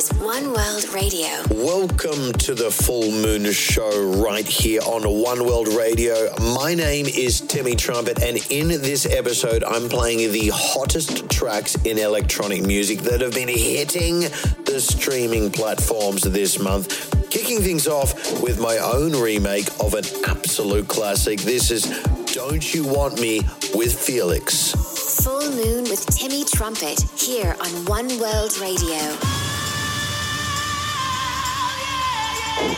is One World Radio. Welcome to the Full Moon Show right here on One World Radio. My name is Timmy Trumpet, and in this episode, I'm playing the hottest tracks in electronic music that have been hitting the streaming platforms this month. Kicking things off with my own remake of an absolute classic. This is Don't You Want Me with Felix. Full Moon with Timmy Trumpet here on One World Radio. All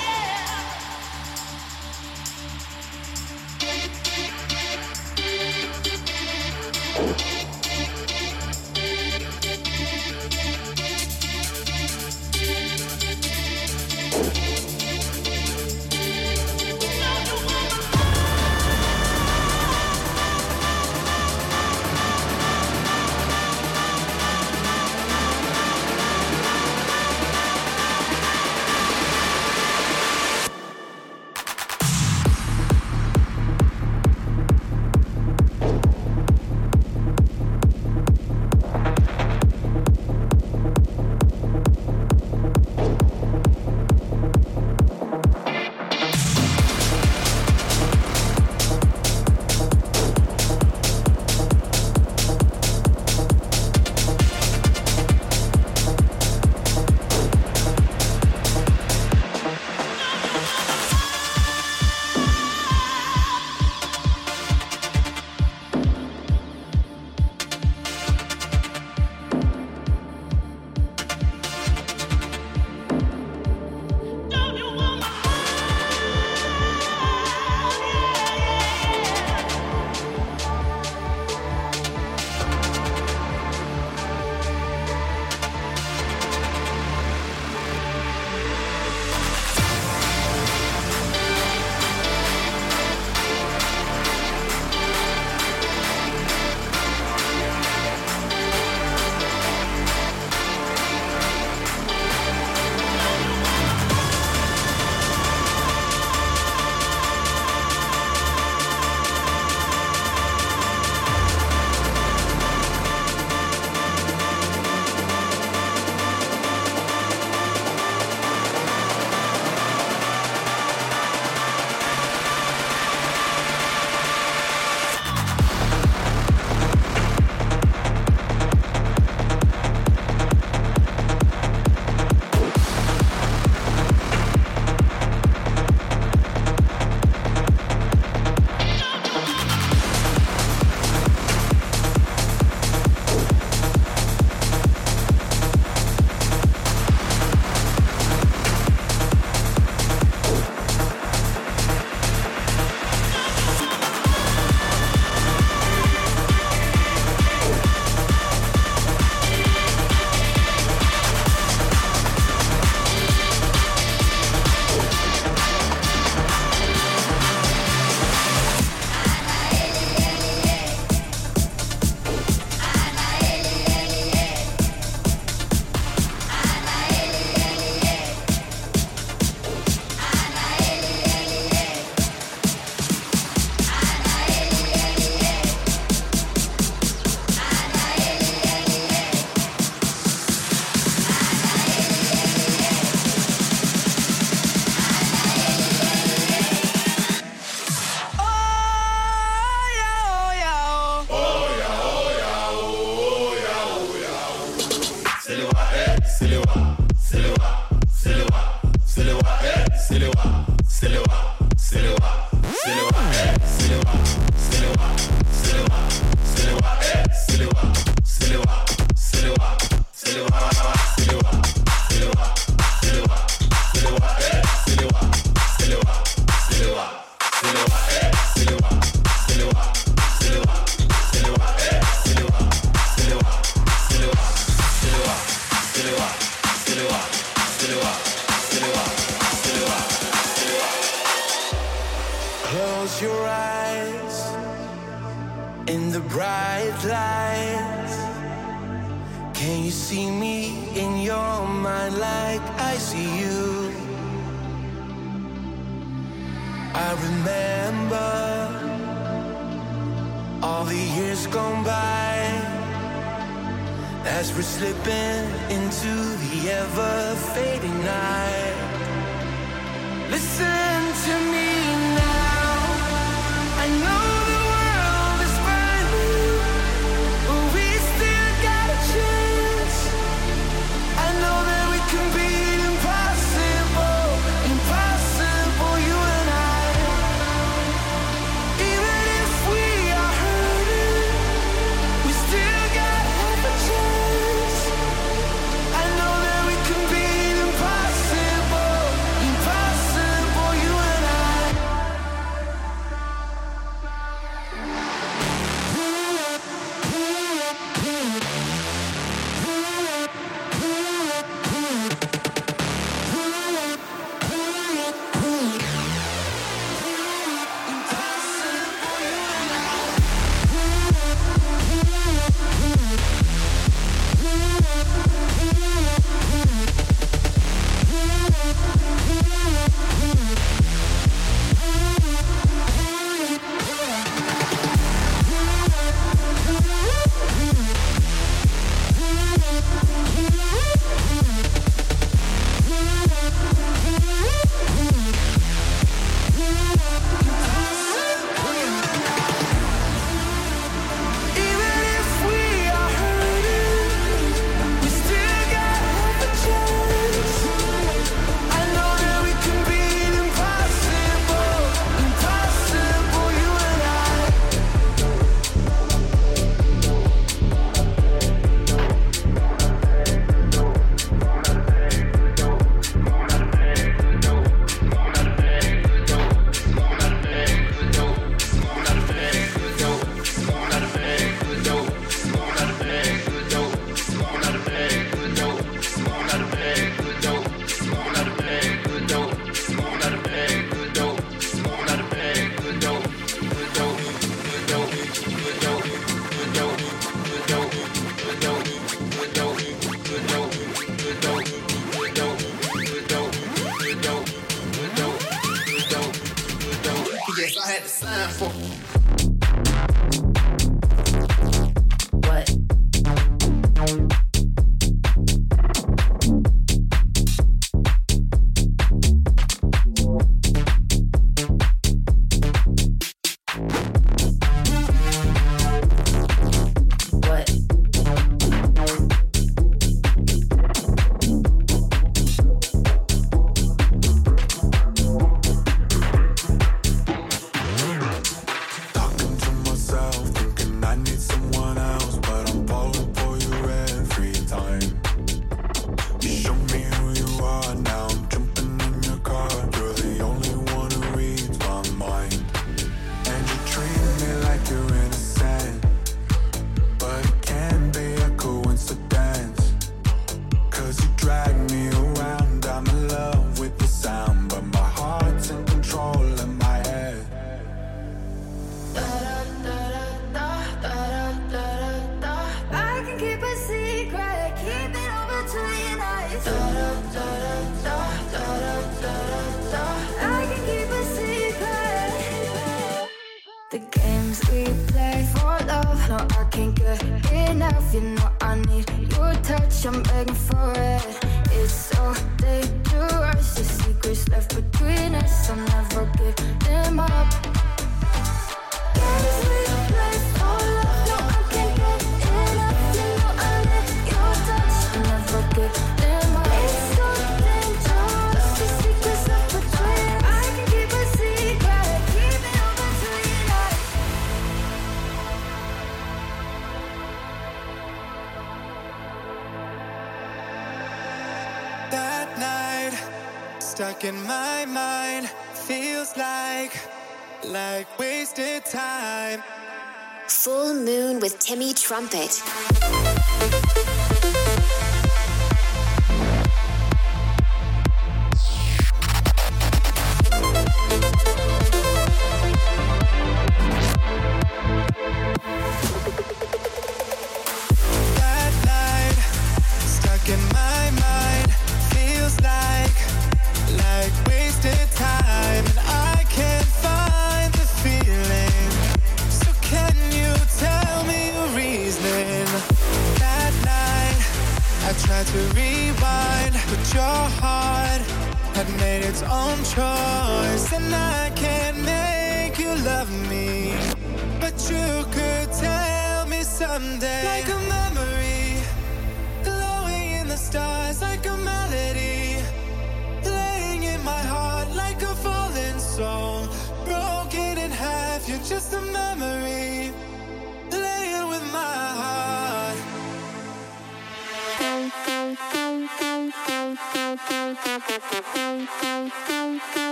Timmy Trumpet.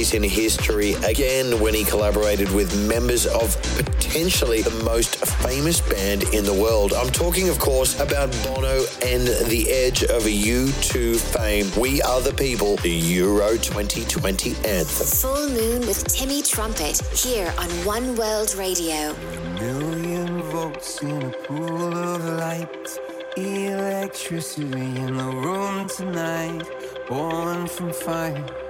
in history again when he collaborated with members of potentially the most famous band in the world. I'm talking, of course, about Bono and the Edge of U2 fame. We are the people, the Euro 2020 anthem. Full Moon with Timmy Trumpet here on One World Radio. A million volts in a pool of light, electricity in the room tonight, born from fire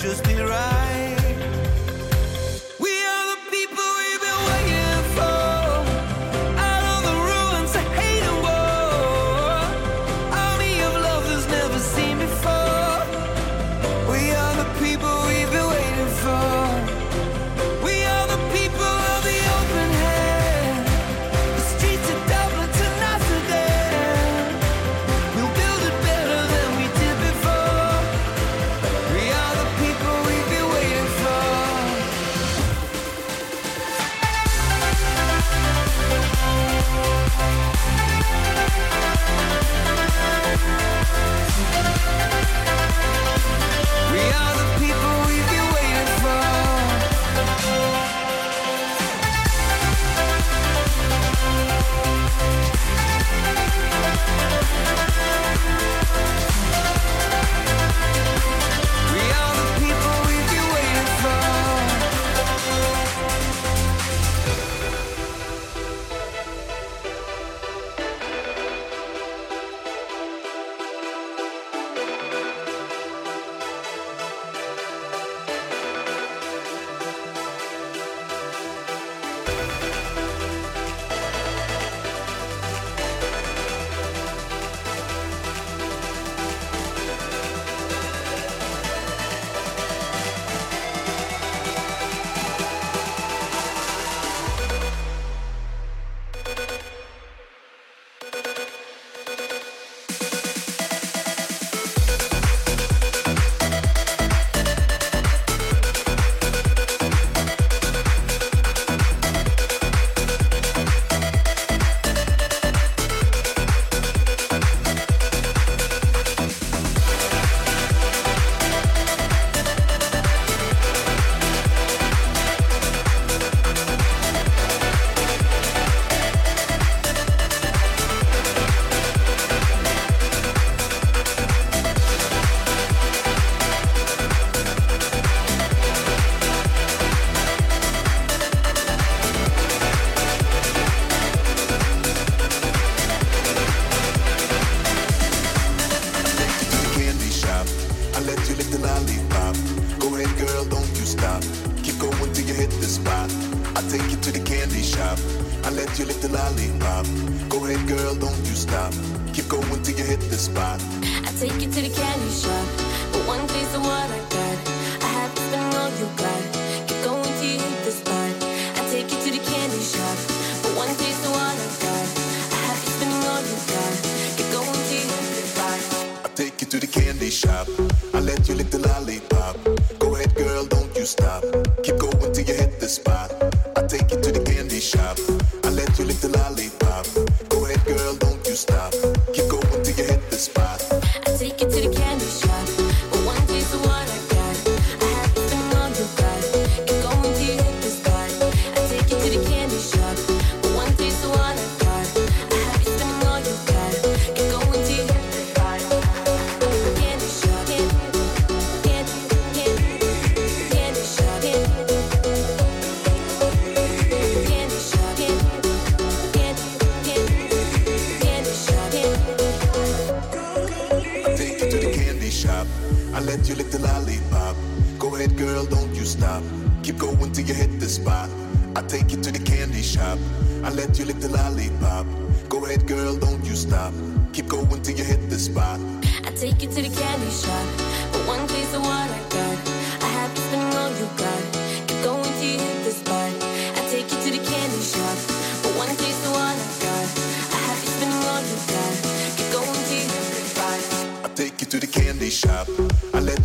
just be right.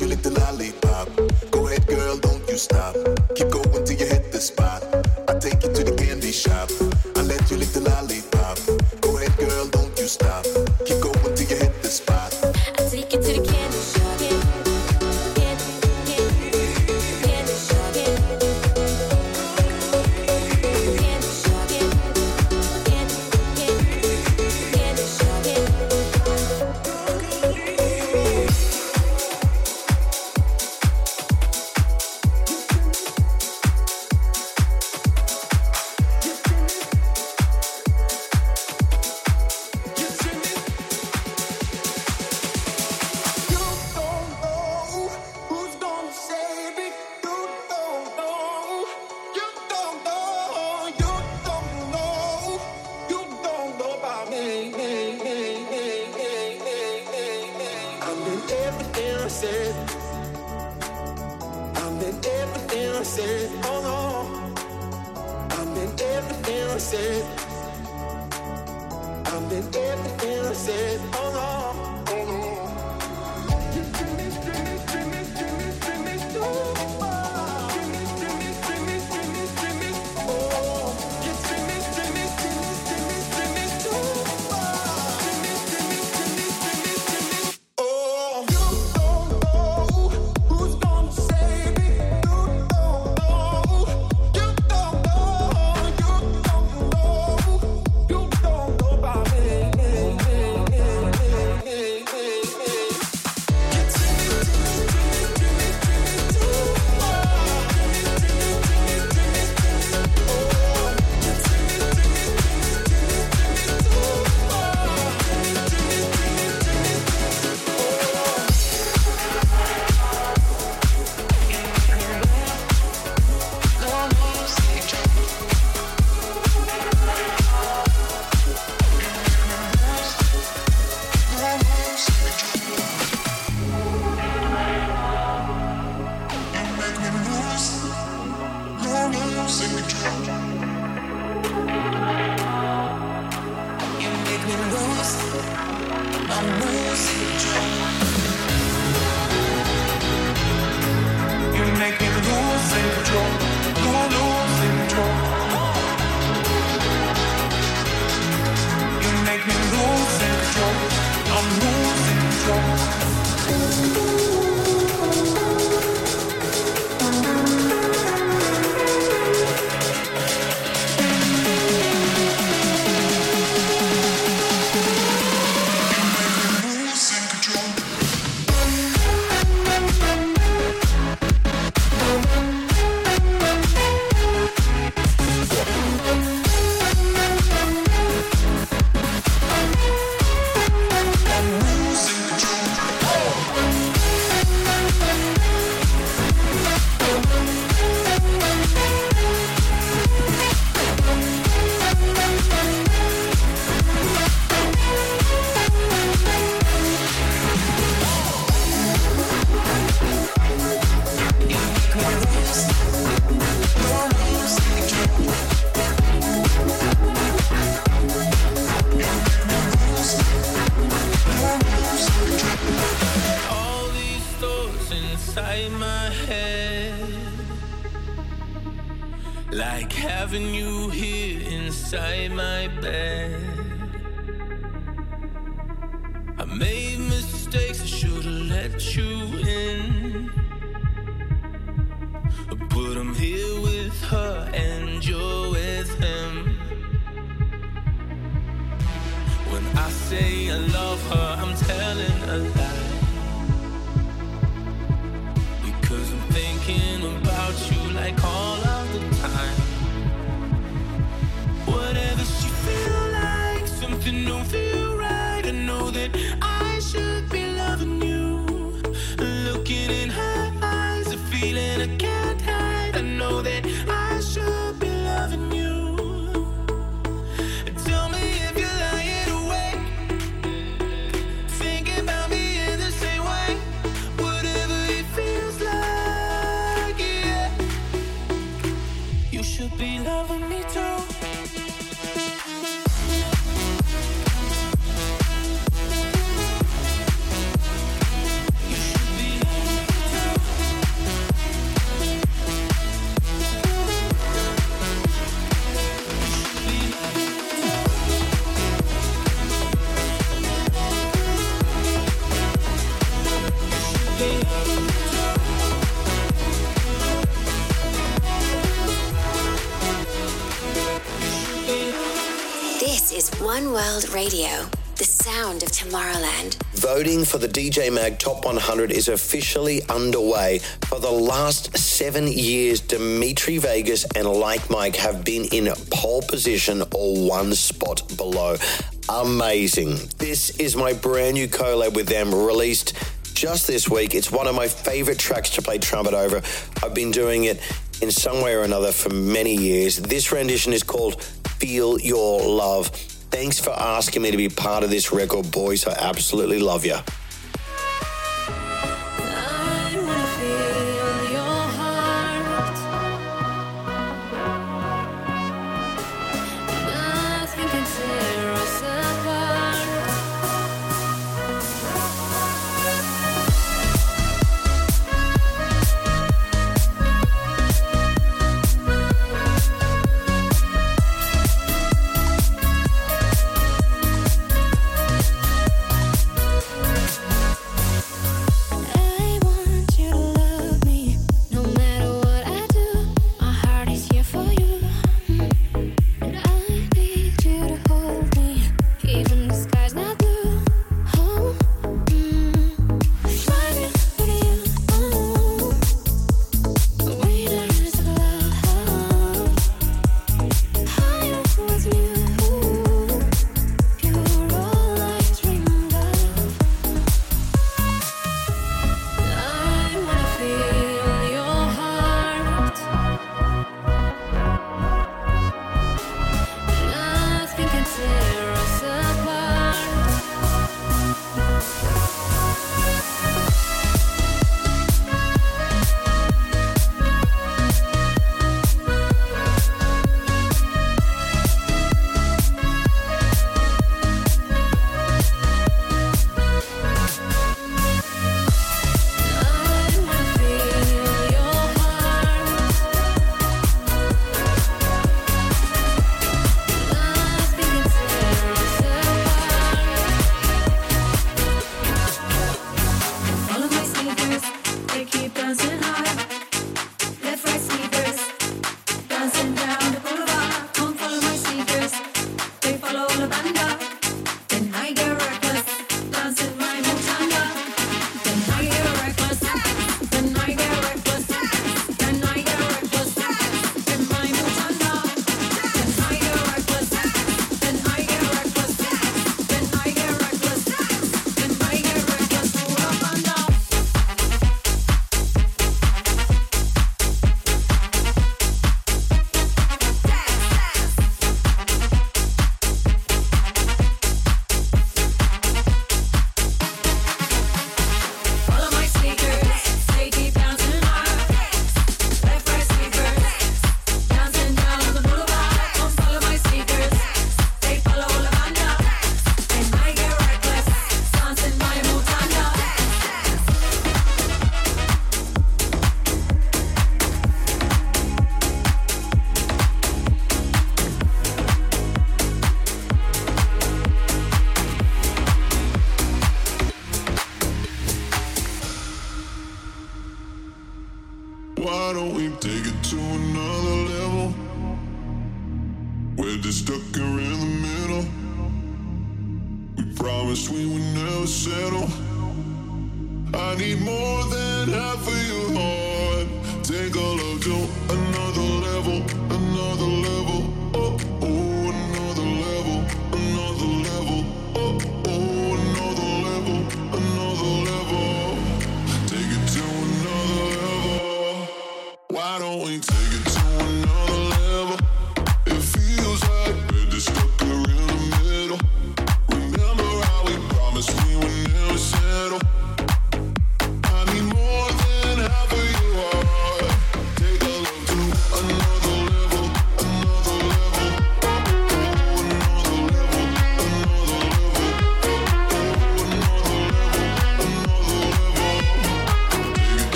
you lick the lollipop. Go ahead, girl, don't you stop. inside my head. Like having you here inside my bed. I made mistakes, I should've let you in. But I'm here with her and you're with him. When I say I love her, I'm telling a lie. thinking about you like all I One World Radio, the sound of Tomorrowland. Voting for the DJ Mag Top 100 is officially underway. For the last seven years, Dimitri Vegas and Like Mike have been in pole position or one spot below. Amazing. This is my brand new collab with them released just this week. It's one of my favorite tracks to play trumpet over. I've been doing it in some way or another for many years. This rendition is called Feel Your Love. Thanks for asking me to be part of this record, boys. I absolutely love you.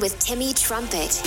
With Timmy Trumpet.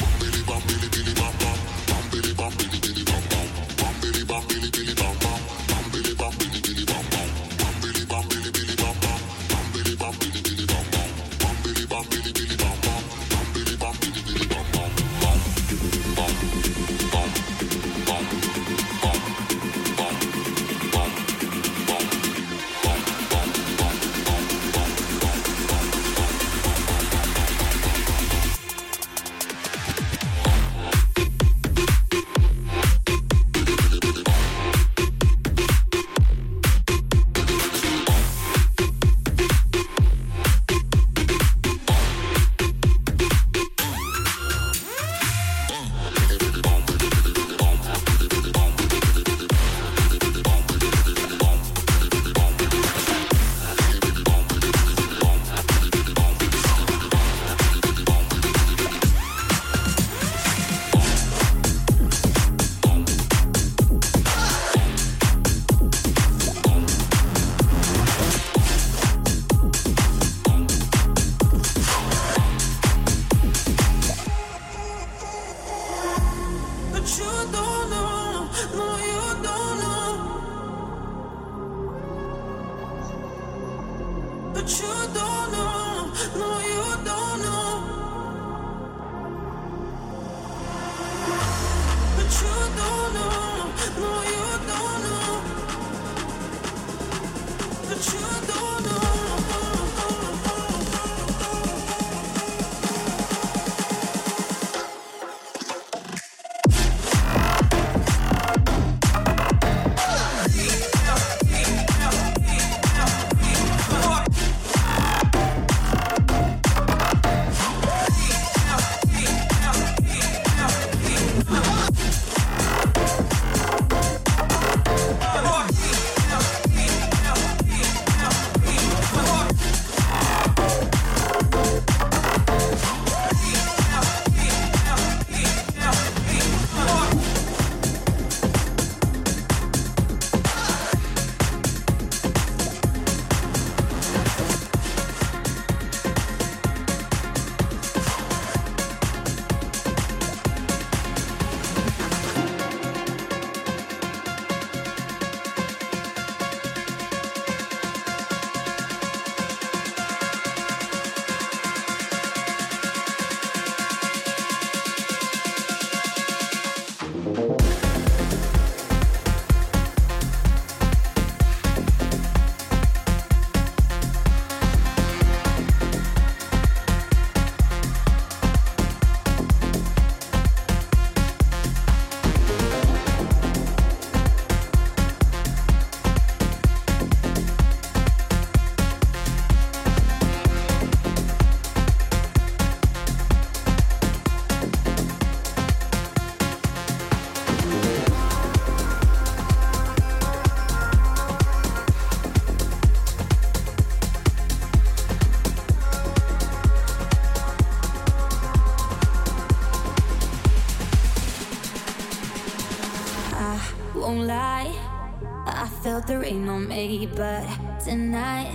Felt the rain on me, but tonight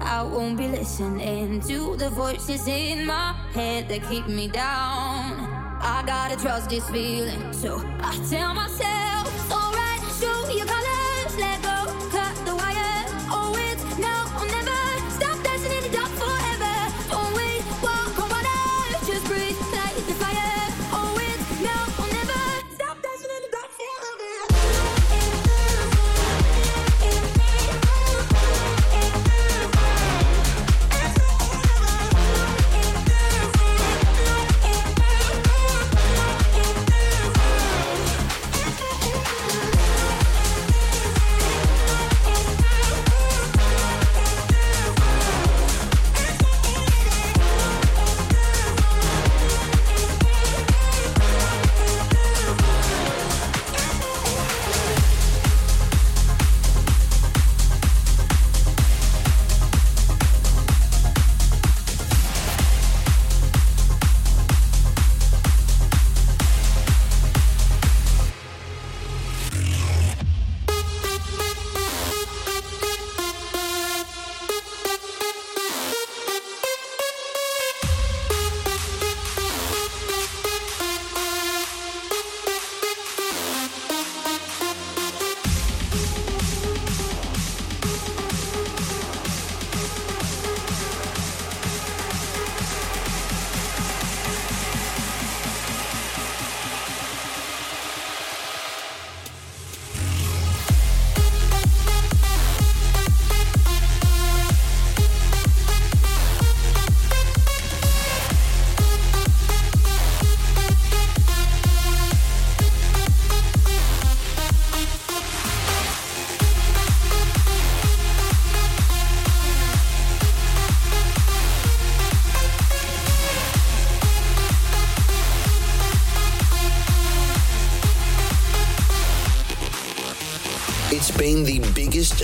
I won't be listening to the voices in my head that keep me down. I gotta trust this feeling, so I tell myself, alright,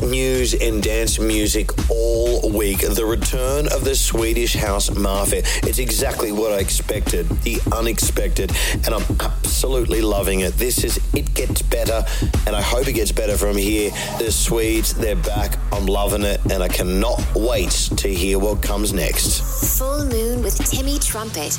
biggest news in dance music all week the return of the Swedish House Mafia. It's exactly what I expected, the unexpected, and I'm absolutely loving it. This is It Gets Better, and I hope it gets better from here. The Swedes, they're back. I'm loving it, and I cannot wait to hear what comes next. Full Moon with Timmy Trumpet.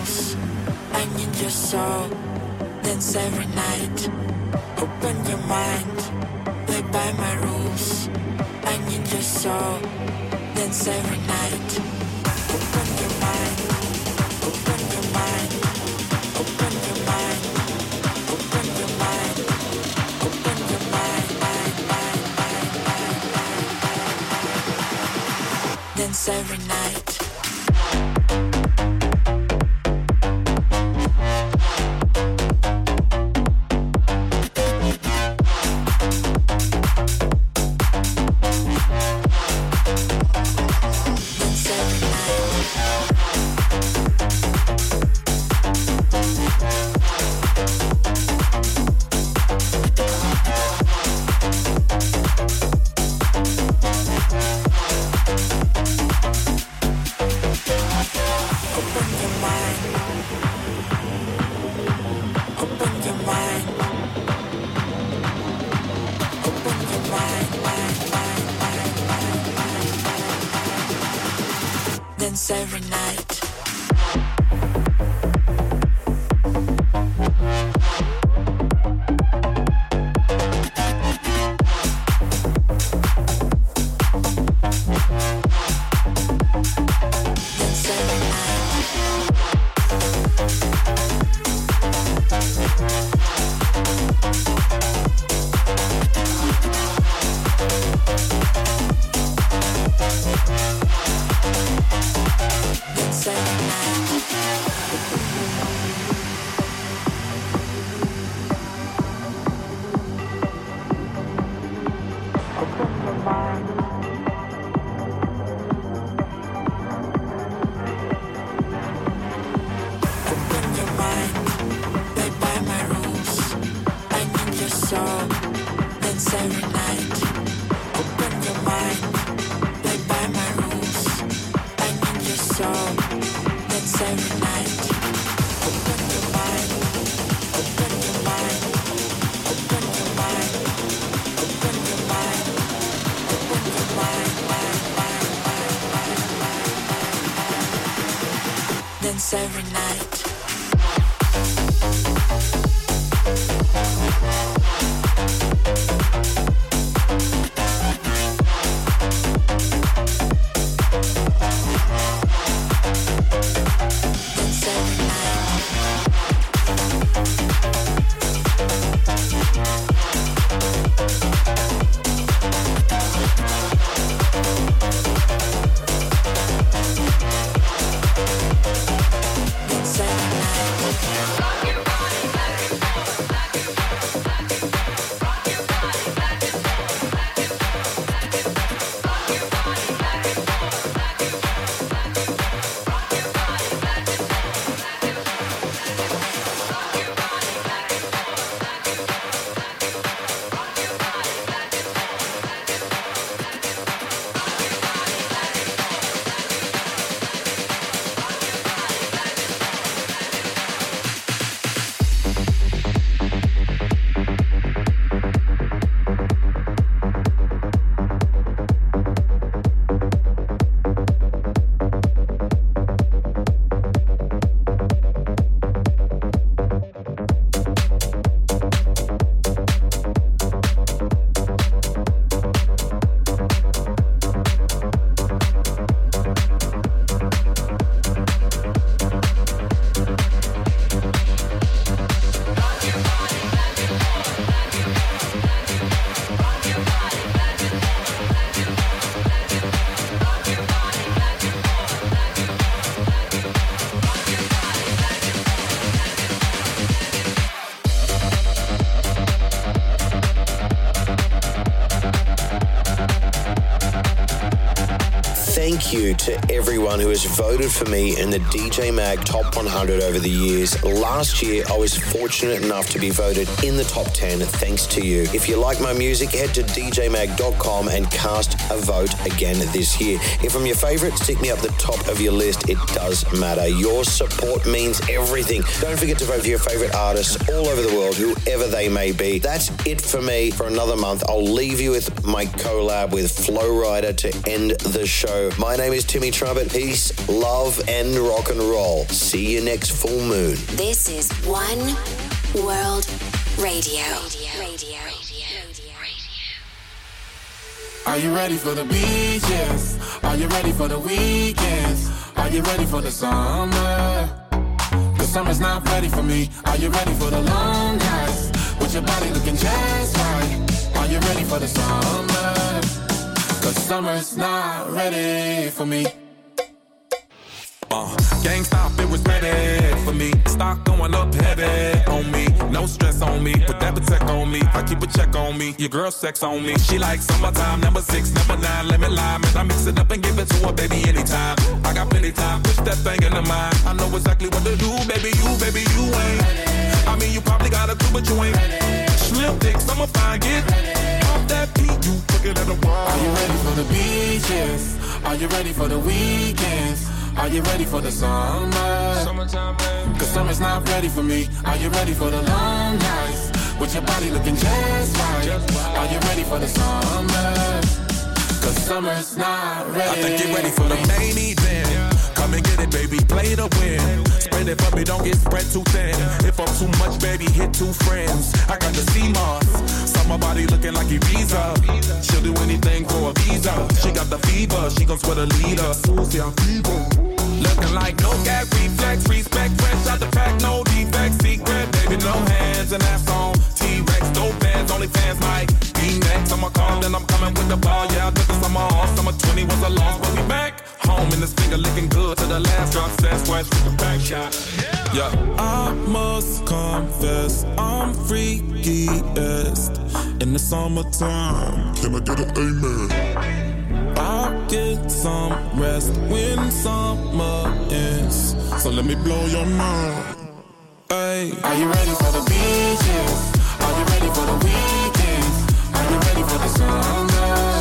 Rules. I need your soul. Dance every night. Open your mind. Play by my rules. I need your soul. Dance every night. Open your mind. Open your mind. Open your mind. Open your mind. Open your mind. mind, mind, mind, mind, mind. Dance every night. Open To everyone who has voted for me in the DJ Mag Top 100 over the years. Last year, I was fortunate enough to be voted in the top 10 thanks to you. If you like my music, head to djmag.com and cast a vote again this year. If I'm your favorite, stick me up the top of your list. It does matter. Your support means everything. Don't forget to vote for your favorite artists all over the world, whoever they may be. That's it for me for another month. I'll leave you with my collab with Flo Rida to end the show. My name is Timmy Trumpet. Peace, love, and rock and roll. See you next full moon. This is One World Radio. Are you ready for the beaches? Are you ready for the weekends? Are you ready for the summer? The summer's not ready for me. Are you ready for the long nights? With your body looking just right. Are you ready for the summer? Cause summer's not ready for me. Stop, it was ready for me. Stock going up heavy on me. No stress on me. Put that protect on me. I keep a check on me. Your girl sex on me. She like summertime, number six, number nine, lemon lime. And I mix it up and give it to her, baby, anytime. I got plenty time, push that thing in the mind. I know exactly what to do, baby, you, baby, you ain't. I mean, you probably got a clue, but you ain't. Slim dicks, I'ma find it. Off that beat, you looking at the wall. Are you ready for the beaches? Are you ready for the weekends? Are you ready for the summer? Summertime, baby. Cause summer's not ready for me. Are you ready for the long nights? With your body looking just right. Are you ready for the summer? Cause summer's not ready. I think you're ready for the event. Come and get it, baby. Play to win. Spread it for me, don't get spread too thin. If I'm too much, baby, hit two friends. I got the sea moss. Summer body looking like Ibiza. She'll do anything for a visa. She got the fever, she gon' sweat a leader. Susie, I'm fever. Looking like no gag reflex, respect, fresh out the pack, no defects, secret, baby, no hands, and that's on T-Rex, no bands, only fans might be next. I'm a call, then I'm coming with the ball, yeah, I took the summer off, summer 20 was a loss, but we back home, and this finger looking good to the last drop, that's why it's the back shot. Yeah, I must confess, I'm freakiest in the summertime. Can I get an amen? I'll get some rest when summer ends. So let me blow your mind. Hey. Are you ready for the beaches? Are you ready for the weekend? Are you ready for the summer?